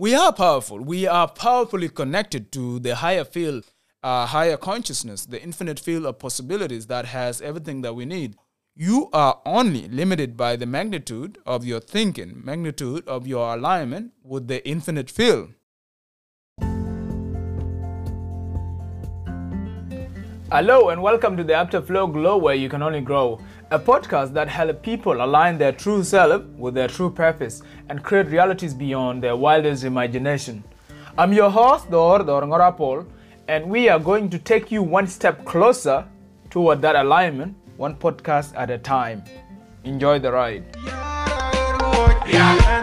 We are powerful. We are powerfully connected to the higher field, uh, higher consciousness, the infinite field of possibilities that has everything that we need. You are only limited by the magnitude of your thinking, magnitude of your alignment with the infinite field. Hello and welcome to the Afterflow Glow where you can only grow, a podcast that helps people align their true self with their true purpose and create realities beyond their wildest imagination. I'm your host, Dhor Dhor Ngor Apuol, and we are going to take you one step closer toward that alignment, one podcast at a time. Enjoy the ride. All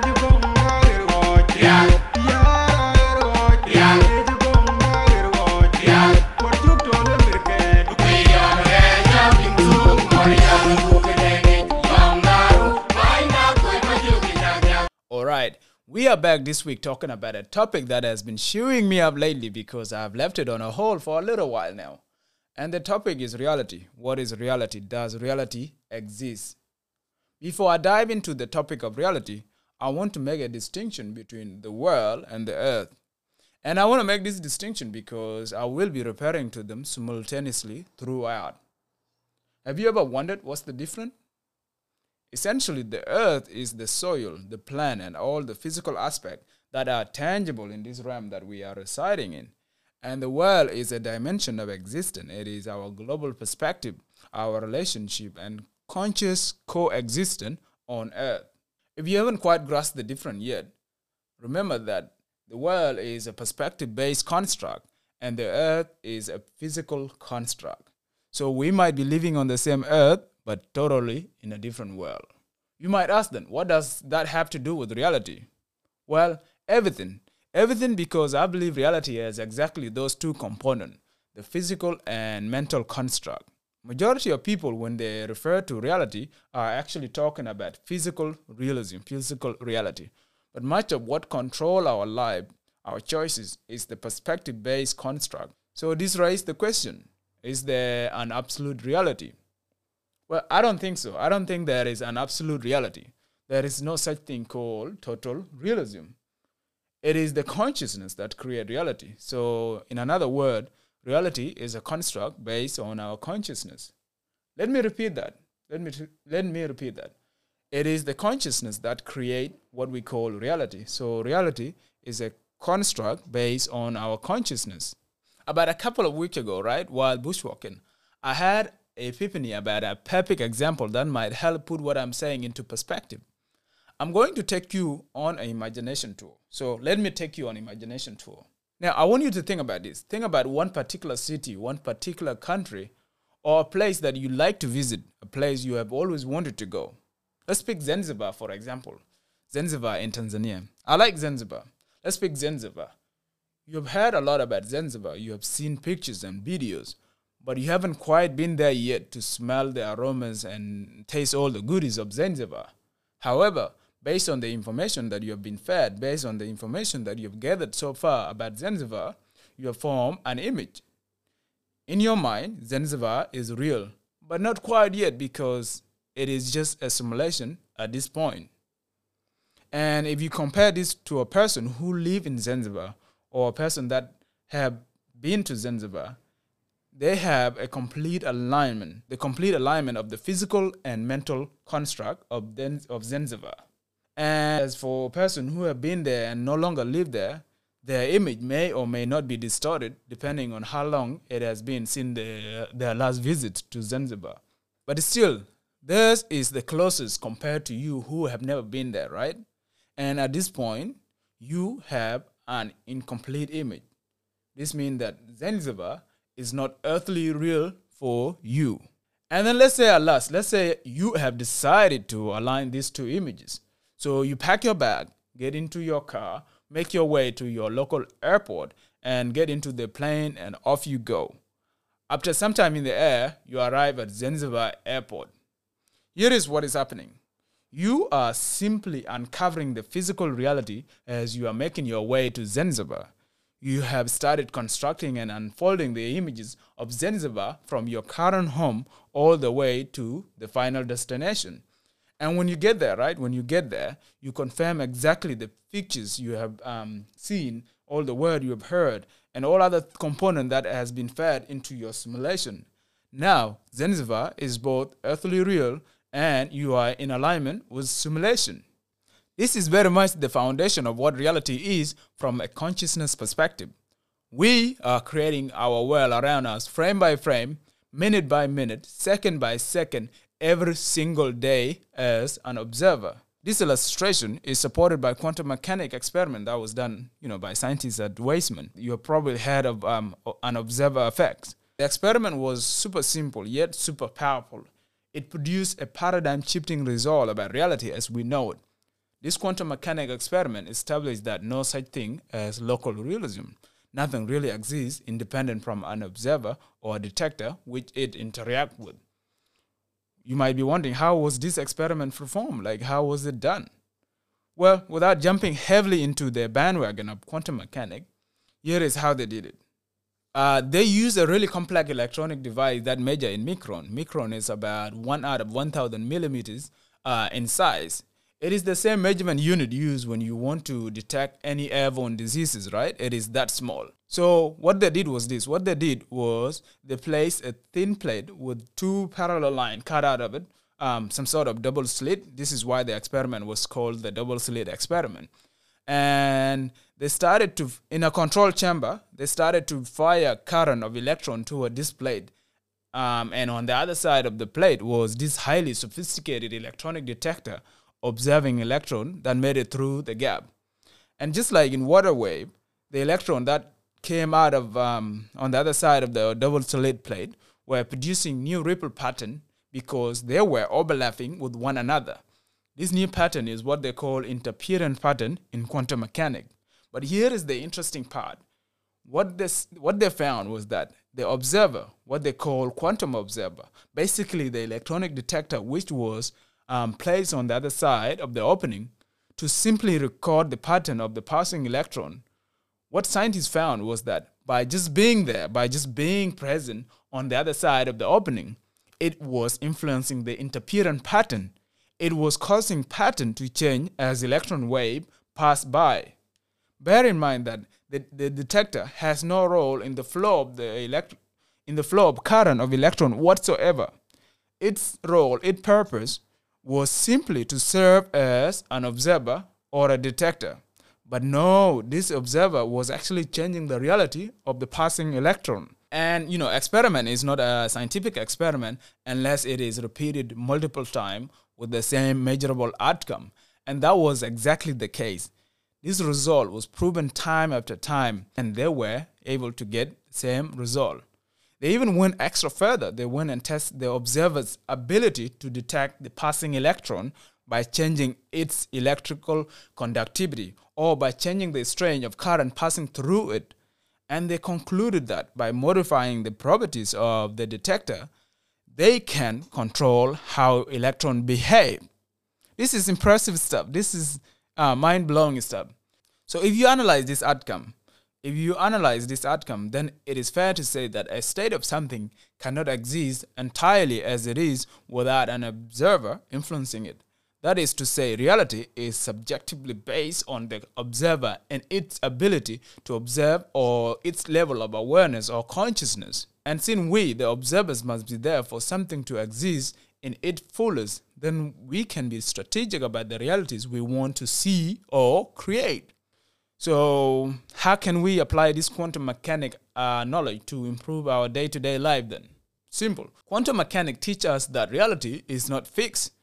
we are back this week talking about a topic that has been chewing me up lately because I've left it on a hold for a little while now. And the topic is reality. What is reality? Does reality exist? Before I dive into the topic of reality, I want to make a distinction between the world and the earth. And I want to make this distinction because I will be referring to them simultaneously throughout. Have you ever wondered what's the difference? Essentially, the earth is the soil, the plant, and all the physical aspects that are tangible in this realm that we are residing in. And the world is a dimension of existence. It is our global perspective, our relationship, and conscious coexistence on earth. If you haven't quite grasped the difference yet, remember that the world is a perspective based construct and the earth is a physical construct. So we might be living on the same earth, but totally in a different world. You might ask then, what does that have to do with reality? Well, everything. Everything because I believe reality has exactly those two components the physical and mental construct. Majority of people, when they refer to reality, are actually talking about physical realism, physical reality. But much of what control our life, our choices, is the perspective-based construct. So this raises the question: Is there an absolute reality? Well, I don't think so. I don't think there is an absolute reality. There is no such thing called total realism. It is the consciousness that create reality. So, in another word, reality is a construct based on our consciousness. Let me repeat that. Let me let me repeat that. It is the consciousness that create what we call reality. So, reality is a construct based on our consciousness. About a couple of weeks ago, right, while bushwalking, I had epiphany about a perfect example that might help put what I'm saying into perspective. I'm going to take you on an imagination tour. So let me take you on imagination tour. Now I want you to think about this. Think about one particular city, one particular country, or a place that you like to visit, a place you have always wanted to go. Let's pick Zanzibar, for example. Zanzibar in Tanzania. I like Zanzibar. Let's pick Zanzibar. You have heard a lot about Zanzibar. You have seen pictures and videos but you haven't quite been there yet to smell the aromas and taste all the goodies of Zanzibar. However, based on the information that you have been fed, based on the information that you have gathered so far about Zanzibar, you have formed an image. In your mind, Zanzibar is real, but not quite yet because it is just a simulation at this point. And if you compare this to a person who live in Zanzibar or a person that have been to Zanzibar, they have a complete alignment, the complete alignment of the physical and mental construct of, Den- of Zanzibar. And as for a person who have been there and no longer live there, their image may or may not be distorted depending on how long it has been since the, their last visit to Zanzibar. But still, theirs is the closest compared to you who have never been there, right? And at this point, you have an incomplete image. This means that Zanzibar is not earthly real for you. And then let's say, alas, let's say you have decided to align these two images. So you pack your bag, get into your car, make your way to your local airport, and get into the plane, and off you go. After some time in the air, you arrive at Zanzibar Airport. Here is what is happening. You are simply uncovering the physical reality as you are making your way to Zanzibar you have started constructing and unfolding the images of Zanzibar from your current home all the way to the final destination. And when you get there, right, when you get there, you confirm exactly the pictures you have um, seen, all the word you have heard, and all other component that has been fed into your simulation. Now, Zanzibar is both earthly real and you are in alignment with simulation. This is very much the foundation of what reality is from a consciousness perspective. We are creating our world around us frame by frame, minute by minute, second by second, every single day as an observer. This illustration is supported by quantum mechanic experiment that was done, you know, by scientists at Weizmann. You have probably heard of um, an observer effect. The experiment was super simple yet super powerful. It produced a paradigm shifting result about reality as we know it. This quantum mechanic experiment established that no such thing as local realism. Nothing really exists independent from an observer or a detector which it interacts with you might be wondering how was this experiment performed? Like, how was it done? Well, without jumping heavily into the bandwagon of quantum mechanics, here is how they did it. Uh, they used a really complex electronic device that measure in micron. Micron is about one out of 1,000 millimeters uh, in size. It is the same measurement unit used when you want to detect any airborne diseases, right? It is that small. So what they did was this. What they did was they placed a thin plate with two parallel lines cut out of it, um, some sort of double slit. This is why the experiment was called the double slit experiment. And they started to, in a control chamber, they started to fire a current of electron toward this plate. Um, and on the other side of the plate was this highly sophisticated electronic detector observing electron that made it through the gap. And just like in water wave, the electron that came out of um, on the other side of the double slit plate were producing new ripple pattern because they were overlapping with one another. This new pattern is what they call interference pattern in quantum mechanics. But here is the interesting part. What this what they found was that the observer, what they call quantum observer, basically the electronic detector which was um, placed on the other side of the opening to simply record the pattern of the passing electron, what scientists found was that by just being there, by just being present on the other side of the opening, it was influencing the interference pattern. It was causing pattern to change as electron wave passed by. Bear in mind that the, the detector has no role in the flow of the elect- in the flow of current of electron whatsoever. Its role, its purpose was simply to serve as an observer or a detector. But no, this observer was actually changing the reality of the passing electron. And you know, experiment is not a scientific experiment unless it is repeated multiple times with the same measurable outcome. And that was exactly the case. This result was proven time after time, and they were able to get the same result. They even went extra further. They went and tested the observer's ability to detect the passing electron by changing its electrical conductivity or by changing the strain of current passing through it. And they concluded that by modifying the properties of the detector, they can control how electrons behave. This is impressive stuff. This is uh, mind blowing stuff. So, if you analyze this outcome, if you analyze this outcome, then it is fair to say that a state of something cannot exist entirely as it is without an observer influencing it. That is to say, reality is subjectively based on the observer and its ability to observe or its level of awareness or consciousness. And since we, the observers, must be there for something to exist in its fullest, then we can be strategic about the realities we want to see or create. So, how can we apply this quantum mechanic uh, knowledge to improve our day to day life then? Simple. Quantum mechanics teach us that reality is not fixed.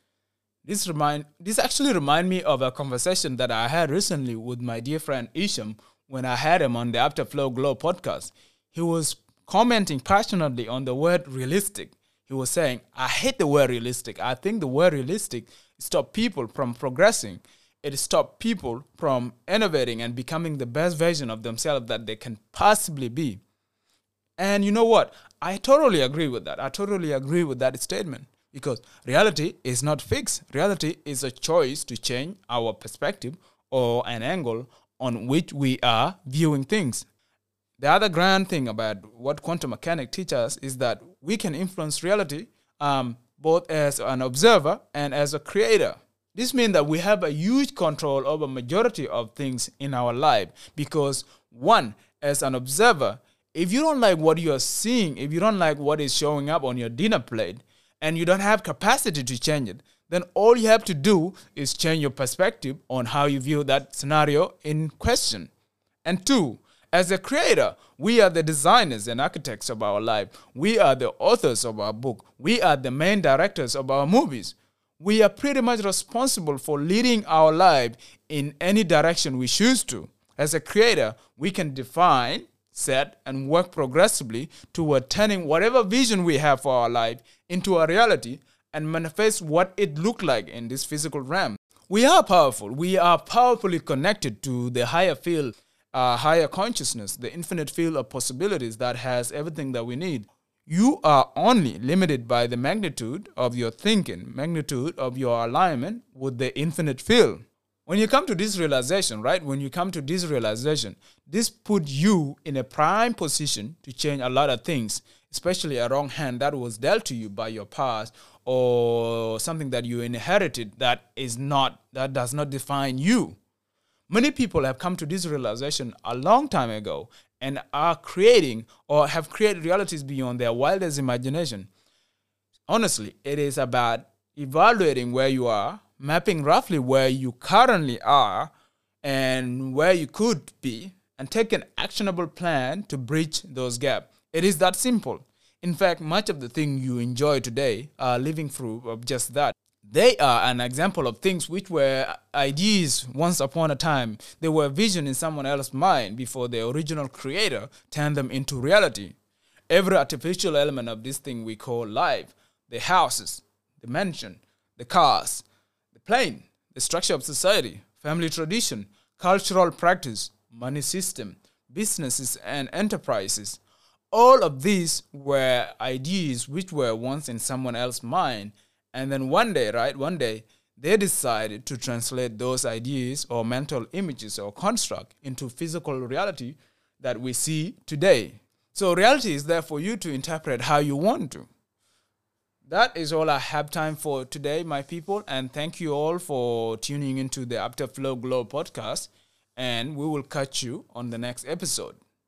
This remind this actually remind me of a conversation that I had recently with my dear friend Isham when I had him on the Afterflow Glow podcast. He was commenting passionately on the word realistic. He was saying, I hate the word realistic. I think the word realistic stop people from progressing it stops people from innovating and becoming the best version of themselves that they can possibly be. And you know what? I totally agree with that. I totally agree with that statement because reality is not fixed. Reality is a choice to change our perspective or an angle on which we are viewing things. The other grand thing about what quantum mechanics teaches us is that we can influence reality um, both as an observer and as a creator. This means that we have a huge control over majority of things in our life because one, as an observer, if you don't like what you're seeing, if you don't like what is showing up on your dinner plate, and you don't have capacity to change it, then all you have to do is change your perspective on how you view that scenario in question. And two, as a creator, we are the designers and architects of our life. We are the authors of our book. We are the main directors of our movies. We are pretty much responsible for leading our life in any direction we choose to. As a creator, we can define, set, and work progressively toward turning whatever vision we have for our life into a reality and manifest what it looked like in this physical realm. We are powerful. We are powerfully connected to the higher field, uh, higher consciousness, the infinite field of possibilities that has everything that we need. You are only limited by the magnitude of your thinking, magnitude of your alignment with the infinite field. When you come to this realization, right? When you come to this realization, this put you in a prime position to change a lot of things, especially a wrong hand that was dealt to you by your past or something that you inherited that is not that does not define you. Many people have come to this realization a long time ago and are creating or have created realities beyond their wildest imagination. Honestly, it is about evaluating where you are mapping roughly where you currently are and where you could be, and take an actionable plan to bridge those gaps. It is that simple. In fact, much of the things you enjoy today are living through of just that. They are an example of things which were ideas once upon a time. They were vision in someone else's mind before the original creator turned them into reality. Every artificial element of this thing we call life, the houses, the mansion, the cars, the plane, the structure of society, family tradition, cultural practice, money system, businesses and enterprises. All of these were ideas which were once in someone else's mind. And then one day, right, one day, they decided to translate those ideas or mental images or construct into physical reality that we see today. So reality is there for you to interpret how you want to that is all I have time for today, my people. And thank you all for tuning into the Afterflow Glow podcast. And we will catch you on the next episode.